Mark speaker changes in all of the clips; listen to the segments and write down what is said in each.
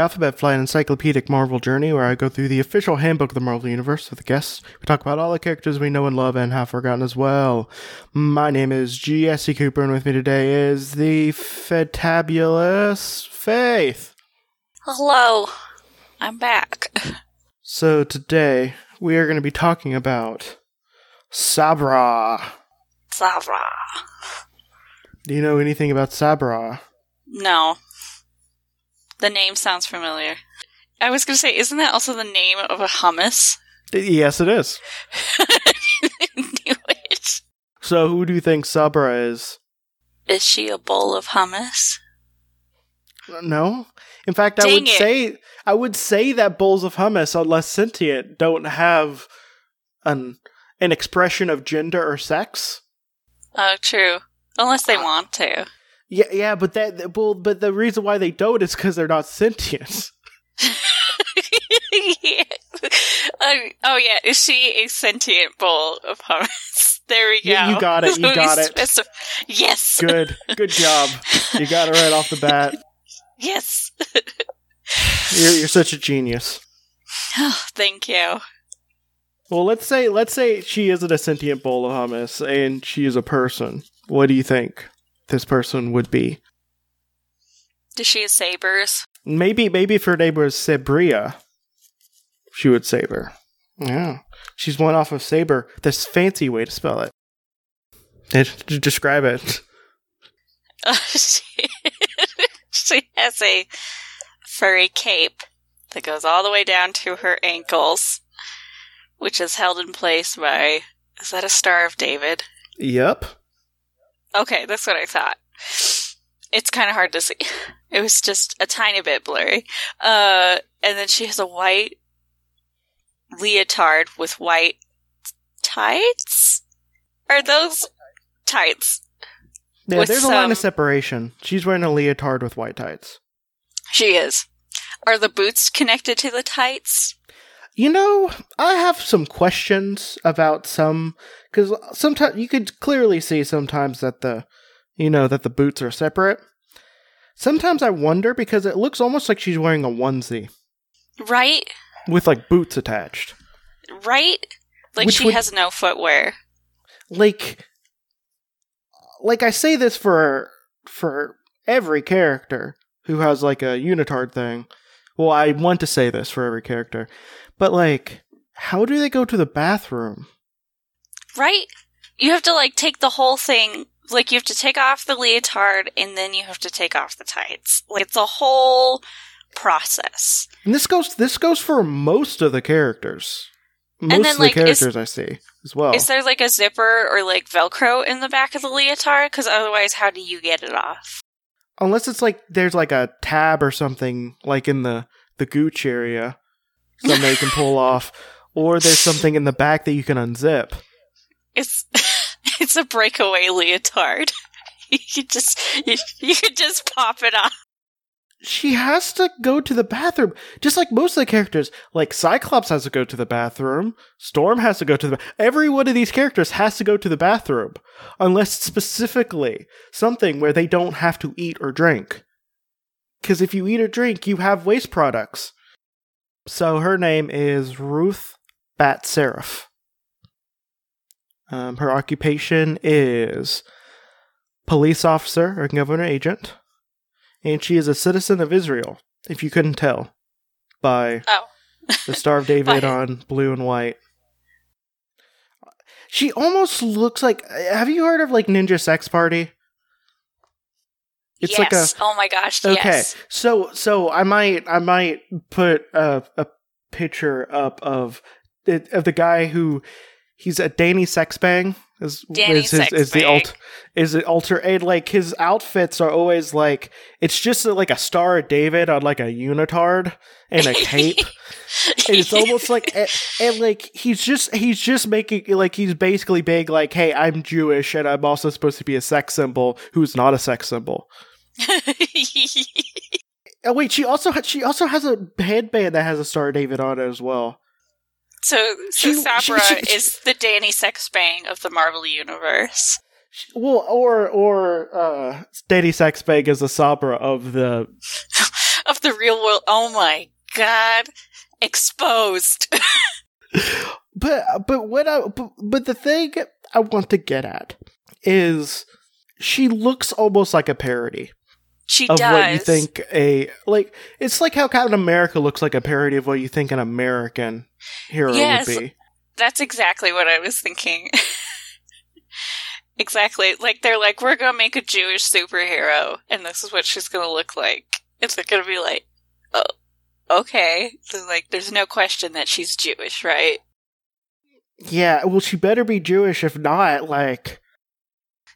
Speaker 1: Alphabet Flight Encyclopedic Marvel Journey, where I go through the official handbook of the Marvel Universe with guests. We talk about all the characters we know and love and have forgotten as well. My name is Jesse Cooper, and with me today is the fantabulous Faith.
Speaker 2: Hello, I'm back.
Speaker 1: So today we are going to be talking about Sabra.
Speaker 2: Sabra.
Speaker 1: Do you know anything about Sabra?
Speaker 2: No. The name sounds familiar. I was going to say, isn't that also the name of a hummus?
Speaker 1: Yes, it is.
Speaker 2: Knew it.
Speaker 1: So who do you think Sabra is?
Speaker 2: Is she a bowl of hummus?
Speaker 1: No. In fact, I would
Speaker 2: it.
Speaker 1: say I would say that bowls of hummus, unless sentient, don't have an an expression of gender or sex.
Speaker 2: Oh, true. Unless they uh, want to.
Speaker 1: Yeah, yeah, but that well, but the reason why they don't is because they're not sentient.
Speaker 2: Yeah. Oh, um, oh, yeah. Is she a sentient bowl of hummus? There we go.
Speaker 1: Yeah, you got it, you got it.
Speaker 2: specif- yes.
Speaker 1: Good, good job. You got it right off the bat.
Speaker 2: Yes.
Speaker 1: You're you're such a genius.
Speaker 2: Oh, thank you.
Speaker 1: Well, let's say let's say she isn't a sentient bowl of hummus and she is a person. What do you think this person would be?
Speaker 2: Does she have sabers?
Speaker 1: Maybe maybe if her name was Sabria, she would saber. Yeah, she's one off of saber. This fancy way to spell it. And to describe it.
Speaker 2: Uh, she, she has a furry cape that goes all the way down to her ankles, which is held in place by. Is that a Star of David?
Speaker 1: Yep.
Speaker 2: Okay, that's what I thought. It's kind of hard to see. It was just a tiny bit blurry. Uh, and then she has a white leotard with white tights? Are those tights?
Speaker 1: Yeah, there's a line of separation. She's wearing a leotard with white tights.
Speaker 2: She is. Are the boots connected to the tights?
Speaker 1: You know, I have some questions about some because sometimes you could clearly see sometimes that the you know that the boots are separate. Sometimes I wonder because it looks almost like she's wearing a onesie
Speaker 2: Right?
Speaker 1: with like boots attached.
Speaker 2: Right? Like
Speaker 1: Which
Speaker 2: she
Speaker 1: would-
Speaker 2: has no footwear.
Speaker 1: Like like I say this for for every character who has like a unitard thing. Well, I want to say this for every character. But like how do they go to the bathroom?
Speaker 2: Right? You have to like take the whole thing. Like you have to take off the leotard and then you have to take off the tights. Like it's a whole process.
Speaker 1: And this goes this goes for most of the characters. Most
Speaker 2: then,
Speaker 1: of the
Speaker 2: like, is-
Speaker 1: characters I see as well.
Speaker 2: Is there like a zipper or like Velcro in the back of the leotard? Because otherwise, how do you get it off?
Speaker 1: Unless it's like there's like a tab or something like in the the gooch area, something you can pull off, or there's something in the back that you can unzip.
Speaker 2: It's it's a breakaway leotard. You could just you, you could just pop it off.
Speaker 1: She has to go to the bathroom, just like most of the characters. Like Cyclops has to go to the bathroom. Storm has to go to the. Every one of these characters has to go to the bathroom, unless specifically something where they don't have to eat or drink. Because if you eat or drink, you have waste products. So her name is Ruth Bat Seraph. Um, her occupation is police officer or government agent and she is a citizen of Israel, if you couldn't tell by
Speaker 2: Oh.
Speaker 1: the Star of David on blue and white. She almost looks like. Have you heard of like Ninja Sex Party? It's like a
Speaker 2: oh my gosh.
Speaker 1: okay.
Speaker 2: Yes.
Speaker 1: So so I might I might put a a picture up of of the guy who he's a Danny Sexbang is
Speaker 2: Danny
Speaker 1: is, his, is the alt is it alter and like his outfits are always like it's just like a Star of David on like a unitard and a cape. and it's almost like and, and like he's just he's just making like he's basically being like hey i'm jewish and i'm also supposed to be a sex symbol who's not a sex symbol. Oh wait she also ha- she also has a headband that has a star of david on it as well
Speaker 2: so so
Speaker 1: She-
Speaker 2: Sabra
Speaker 1: she- she-
Speaker 2: is the Danny Sexbang of the Marvel universe.
Speaker 1: well or or uh Danny Sexbang is the sabra of the
Speaker 2: of the real world. Oh my god. Exposed.
Speaker 1: but but what I but, but the thing I want to get at is she looks almost like a parody
Speaker 2: she
Speaker 1: of
Speaker 2: does.
Speaker 1: what you think a like it's like how Captain America looks like a parody of what you think an American hero
Speaker 2: Yes.
Speaker 1: would be.
Speaker 2: That's exactly what I was thinking. exactly. Like they're like, we're gonna make a Jewish superhero, and this is what she's gonna look like. It's gonna be like, oh, okay. So like, there's no question that she's Jewish, right?
Speaker 1: Yeah, well she better be Jewish if not like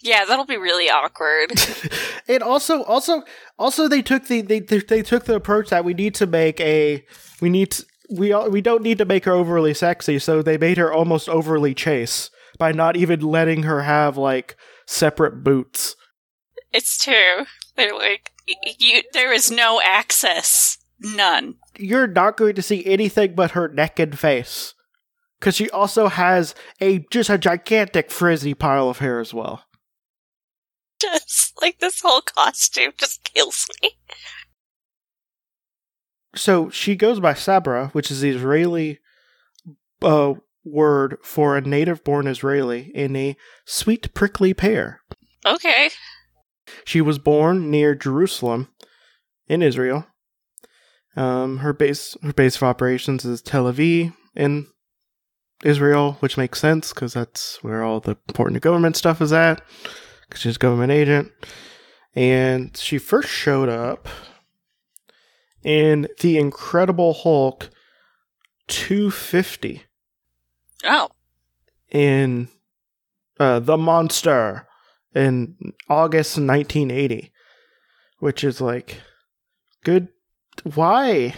Speaker 2: Yeah, that'll be really awkward.
Speaker 1: and also also also they took the they they took the approach that we need to make a we need to, we all- we don't need to make her overly sexy so they made her almost overly chase by not even letting her have like separate boots
Speaker 2: it's true. They're like, you. There is no access. None.
Speaker 1: you're not going to see anything but her neck and face because she also has a just a gigantic frizzy pile of hair as well
Speaker 2: Just like this whole costume just kills me.
Speaker 1: so she goes by Sabra, which is the Israeli uh, word for a native born Israeli in a sweet prickly pear.
Speaker 2: Okay.
Speaker 1: She was born near Jerusalem in Israel. Um, her base her base of operations is Tel Aviv in Israel, which makes sense because that's where all the important government stuff is at. Because she's a government agent, and she first showed up in the Incredible Hulk 250
Speaker 2: Oh.
Speaker 1: in uh, The Monster in August 1980, which is like, good. Why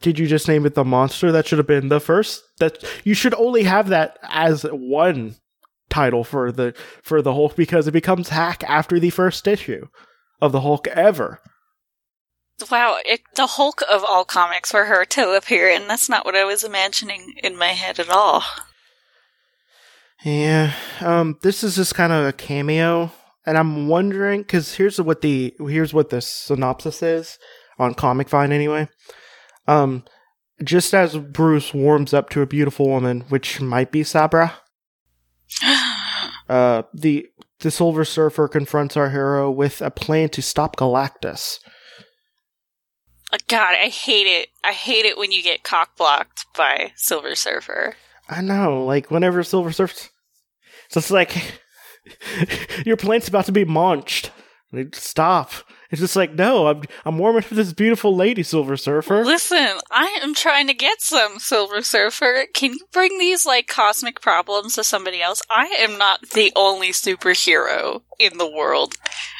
Speaker 1: did you just name it The Monster? That should have been the first. That you should only have that as one title for the for the Hulk because it becomes hack after the first issue of the Hulk ever.
Speaker 2: Wow, it, the Hulk of all comics for her to appear in, that's not what I was imagining in my head at all.
Speaker 1: Yeah, um, this is just kind of a cameo, and I'm wondering because here's what the here's what the synopsis is on Comic Vine anyway. Um, just as Bruce warms up to a beautiful woman, which might be Sabra, uh, the the Silver Surfer confronts our hero with a plan to stop Galactus.
Speaker 2: God, I hate it. I hate it when you get cock blocked by Silver Surfer.
Speaker 1: I know, like whenever Silver Surfer, it's like your plan's about to be munched. Stop. It's just like no, I'm I'm warming up this beautiful lady, Silver Surfer.
Speaker 2: Listen, I am trying to get some Silver Surfer. Can you bring these like cosmic problems to somebody else? I am not the only superhero in the world.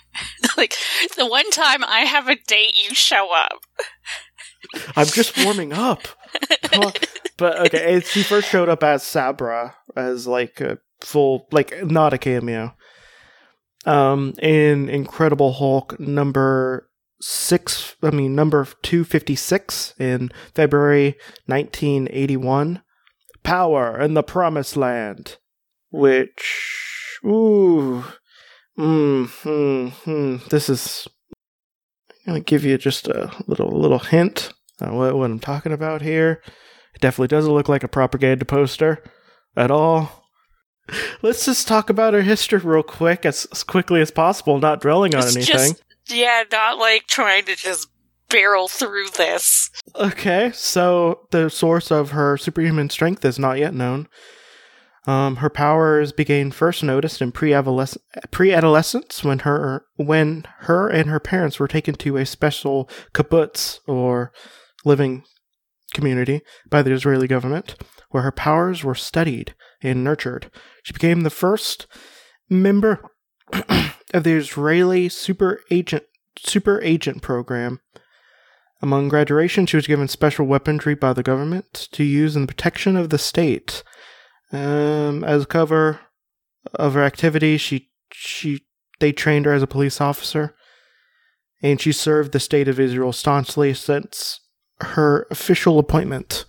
Speaker 2: like the one time I have a date, you show up.
Speaker 1: I'm just warming up. but okay, she first showed up as Sabra, as like a full, like not a cameo. Um, in Incredible Hulk number six, I mean number two fifty six in February nineteen eighty one. Power in the Promised Land, which ooh, mm, hmm, hmm, this is I'm gonna give you just a little little hint on what, what I'm talking about here. It definitely doesn't look like a propaganda poster at all. Let's just talk about her history real quick, as, as quickly as possible, not dwelling on
Speaker 2: It's
Speaker 1: anything.
Speaker 2: just yeah, not like trying to just barrel through this.
Speaker 1: Okay, so the source of her superhuman strength is not yet known. Um, her powers began first noticed in pre-adolescence when her when her and her parents were taken to a special kibbutz or living community by the Israeli government, where her powers were studied and nurtured. She became the first member of the Israeli super agent super agent program. Among graduation, she was given special weaponry by the government to use in the protection of the state. Um, as cover of her activities, she she they trained her as a police officer, and she served the state of Israel staunchly since her official appointment.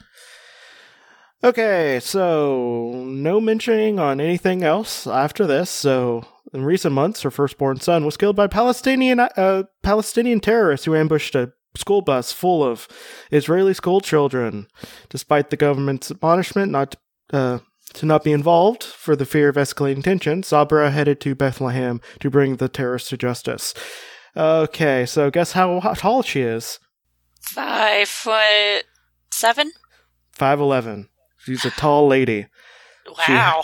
Speaker 1: Okay, so no mentioning on anything else after this. So, in recent months, her firstborn son was killed by Palestinian uh, Palestinian terrorists who ambushed a school bus full of Israeli school children. Despite the government's admonishment not uh, to not be involved for the fear of escalating tension, Sabra headed to Bethlehem to bring the terrorists to justice. Okay, so guess how tall she is?
Speaker 2: Five foot seven?
Speaker 1: 5'11. She's a tall lady.
Speaker 2: Wow.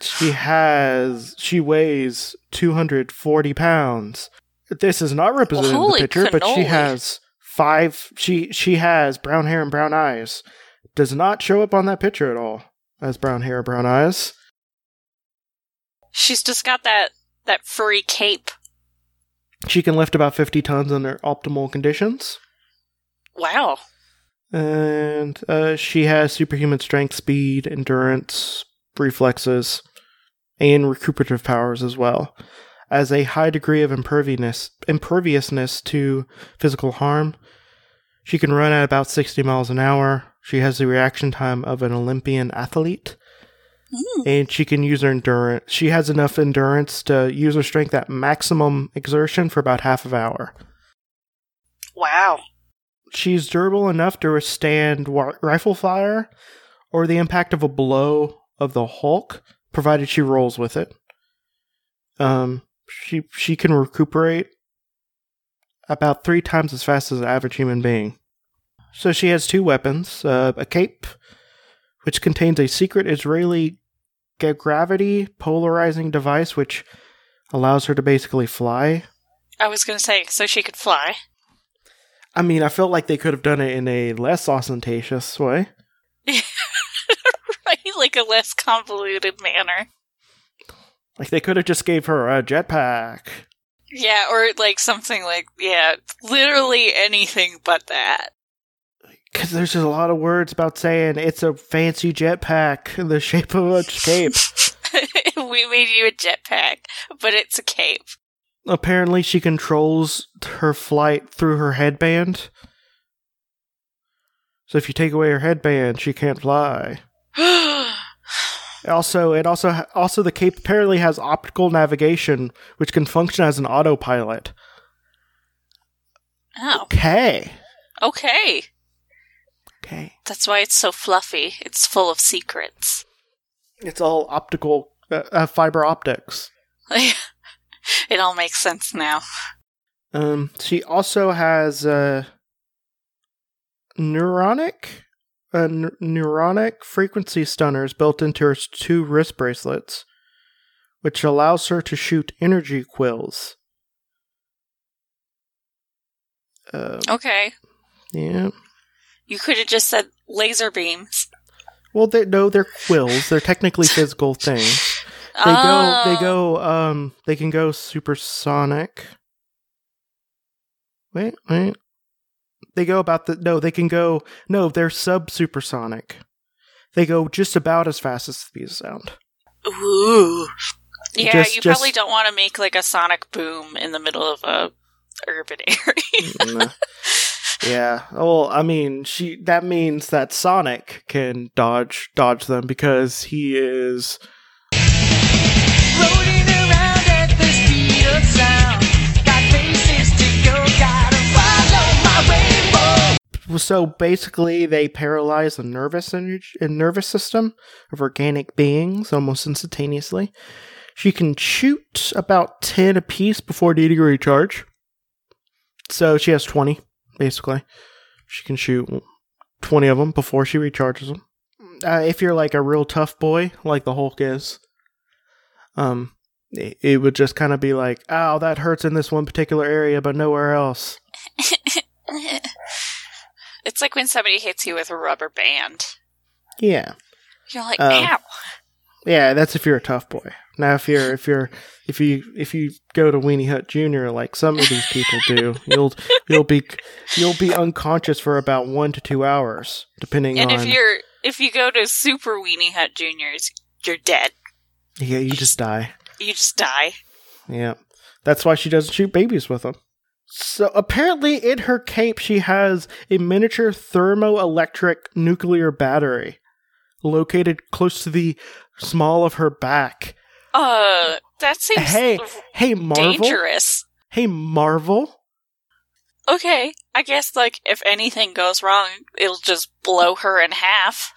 Speaker 1: She has, she weighs 240 pounds. This is not represented
Speaker 2: Well,
Speaker 1: in the picture, but she has five, she, she has brown hair and brown eyes. Does not show up on that picture at all as brown hair, brown eyes.
Speaker 2: She's just got that that furry cape.
Speaker 1: She can lift about 50 tons under optimal conditions.
Speaker 2: Wow.
Speaker 1: And uh, she has superhuman strength, speed, endurance, reflexes, and recuperative powers as well. As a high degree of imperviousness, imperviousness to physical harm, she can run at about 60 miles an hour. She has the reaction time of an Olympian athlete.
Speaker 2: Mm.
Speaker 1: And she can use her endurance. She has enough endurance to use her strength at maximum exertion for about half an hour.
Speaker 2: Wow.
Speaker 1: She's durable enough to withstand rifle fire or the impact of a blow of the Hulk, provided she rolls with it. Um, she she can recuperate about three times as fast as an average human being. So she has two weapons: uh, a cape, which contains a secret Israeli gravity polarizing device, which allows her to basically fly.
Speaker 2: I was gonna say, so she could fly.
Speaker 1: I mean, I felt like they could have done it in a less ostentatious way.
Speaker 2: right? Like a less convoluted manner.
Speaker 1: Like they could have just gave her a jetpack.
Speaker 2: Yeah, or like something like yeah, literally anything but that.
Speaker 1: Because there's just a lot of words about saying it's a fancy jetpack in the shape of a cape.
Speaker 2: we made you a jetpack, but it's a cape.
Speaker 1: Apparently, she controls her flight through her headband. So if you take away her headband, she can't fly. Also, it also also the cape apparently has optical navigation, which can function as an autopilot.
Speaker 2: oh,
Speaker 1: Okay,
Speaker 2: okay.
Speaker 1: okay.
Speaker 2: That's why it's so fluffy. It's full of secrets.
Speaker 1: It's all optical uh, uh, fiber optics.
Speaker 2: it all makes sense now.
Speaker 1: Um, she also has uh, neuronic, uh, n- neuronic frequency stunners built into her two wrist bracelets, which allows her to shoot energy quills. Uh,
Speaker 2: Okay.
Speaker 1: yeah.
Speaker 2: You could have just said laser beams.
Speaker 1: Well, they no, they're quills. They're technically physical things. They
Speaker 2: oh.
Speaker 1: go. They go. Um. They can go supersonic. Wait. Wait. They go about the. No, they can go. No, they're sub supersonic. They go just about as fast as the speed of sound.
Speaker 2: Ooh. Yeah,
Speaker 1: Just-
Speaker 2: you
Speaker 1: just-
Speaker 2: probably don't want to make like a sonic boom in the middle of a urban area.
Speaker 1: Yeah. Well, I mean, she. That means that Sonic can dodge dodge them because he is so basically they paralyze the nervous energy, nervous system of organic beings almost instantaneously. She can shoot about 10 apiece before needing a recharge. So she has 20 basically. She can shoot 20 of them before she recharges them. Uh, if you're like a real tough boy like the Hulk is, um it, it would just kind of be like, "Ow, that hurts in this one particular area but nowhere else."
Speaker 2: it's like when somebody hits you with a rubber band.
Speaker 1: Yeah.
Speaker 2: You're like,
Speaker 1: Um,
Speaker 2: ow.
Speaker 1: Yeah, that's if you're a tough boy. Now, if you're if you're if you if you go to Weenie Hut Junior, like some of these people do, you'll you'll be you'll be unconscious for about one to two hours, depending
Speaker 2: And
Speaker 1: on.
Speaker 2: if you're if you go to Super Weenie Hut Juniors, you're dead.
Speaker 1: Yeah, you just die.
Speaker 2: You just die.
Speaker 1: Yeah, that's why she doesn't shoot babies with them. So apparently, in her cape, she has a miniature thermoelectric nuclear battery located close to the small of her back.
Speaker 2: Uh, that seems
Speaker 1: Hey, hey, Marvel!
Speaker 2: dangerous.
Speaker 1: Hey, Marvel!
Speaker 2: okay, I guess like if anything goes wrong, it'll just blow her in half.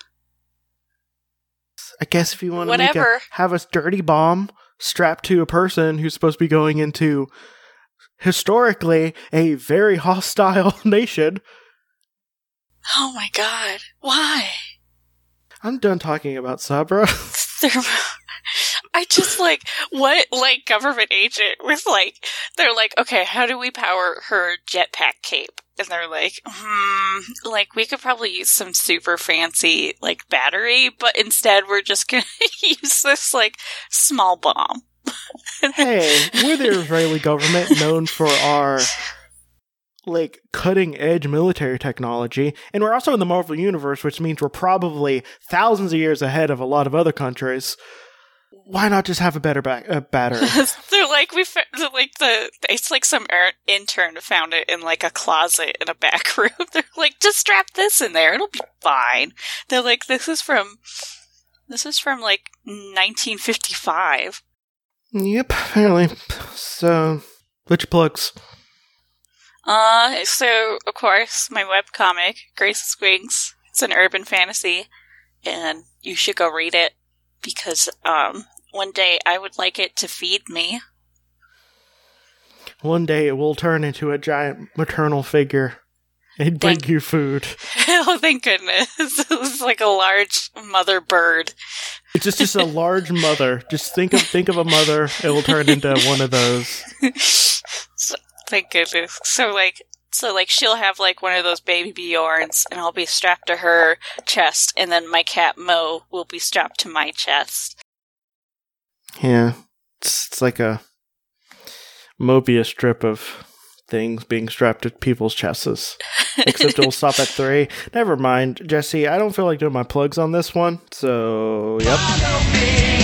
Speaker 1: I guess if you want to a, have a dirty bomb strapped to a person who's supposed to be going into historically a very hostile nation.
Speaker 2: Oh my god, why?
Speaker 1: I'm done talking about Sabra.
Speaker 2: I just like what like government agent was like. They're like, okay, how do we power her jetpack cape? And they're like, hmm, like we could probably use some super fancy like battery, but instead we're just gonna use this like small bomb.
Speaker 1: hey, we're the Israeli government known for our like cutting edge military technology, and we're also in the Marvel universe, which means we're probably thousands of years ahead of a lot of other countries. Why not just have a better back uh, battery?
Speaker 2: they're like we they're like the it's like some er- intern found it in like a closet in a back room. They're like just strap this in there, it'll be fine. They're like this is from this is from like 1955.
Speaker 1: yep, apparently. So, which plugs?
Speaker 2: Uh, so of course my webcomic Grace's Wings. It's an urban fantasy, and you should go read it because um one day I would like it to feed me.
Speaker 1: One day it will turn into a giant maternal figure and bring
Speaker 2: Thank-
Speaker 1: you food.
Speaker 2: oh, thank goodness! It's like a large mother bird.
Speaker 1: It's just just a large mother. Just think of think of a mother. It will turn into one of those.
Speaker 2: so, thank goodness. So like, so like, she'll have like one of those baby Bjorns, and I'll be strapped to her chest, and then my cat Mo will be strapped to my chest.
Speaker 1: Yeah, it's, it's like a Mobius strip of things being strapped to people's chests. Except it'll stop at three. Never mind, Jesse. I don't feel like doing my plugs on this one. So, yep.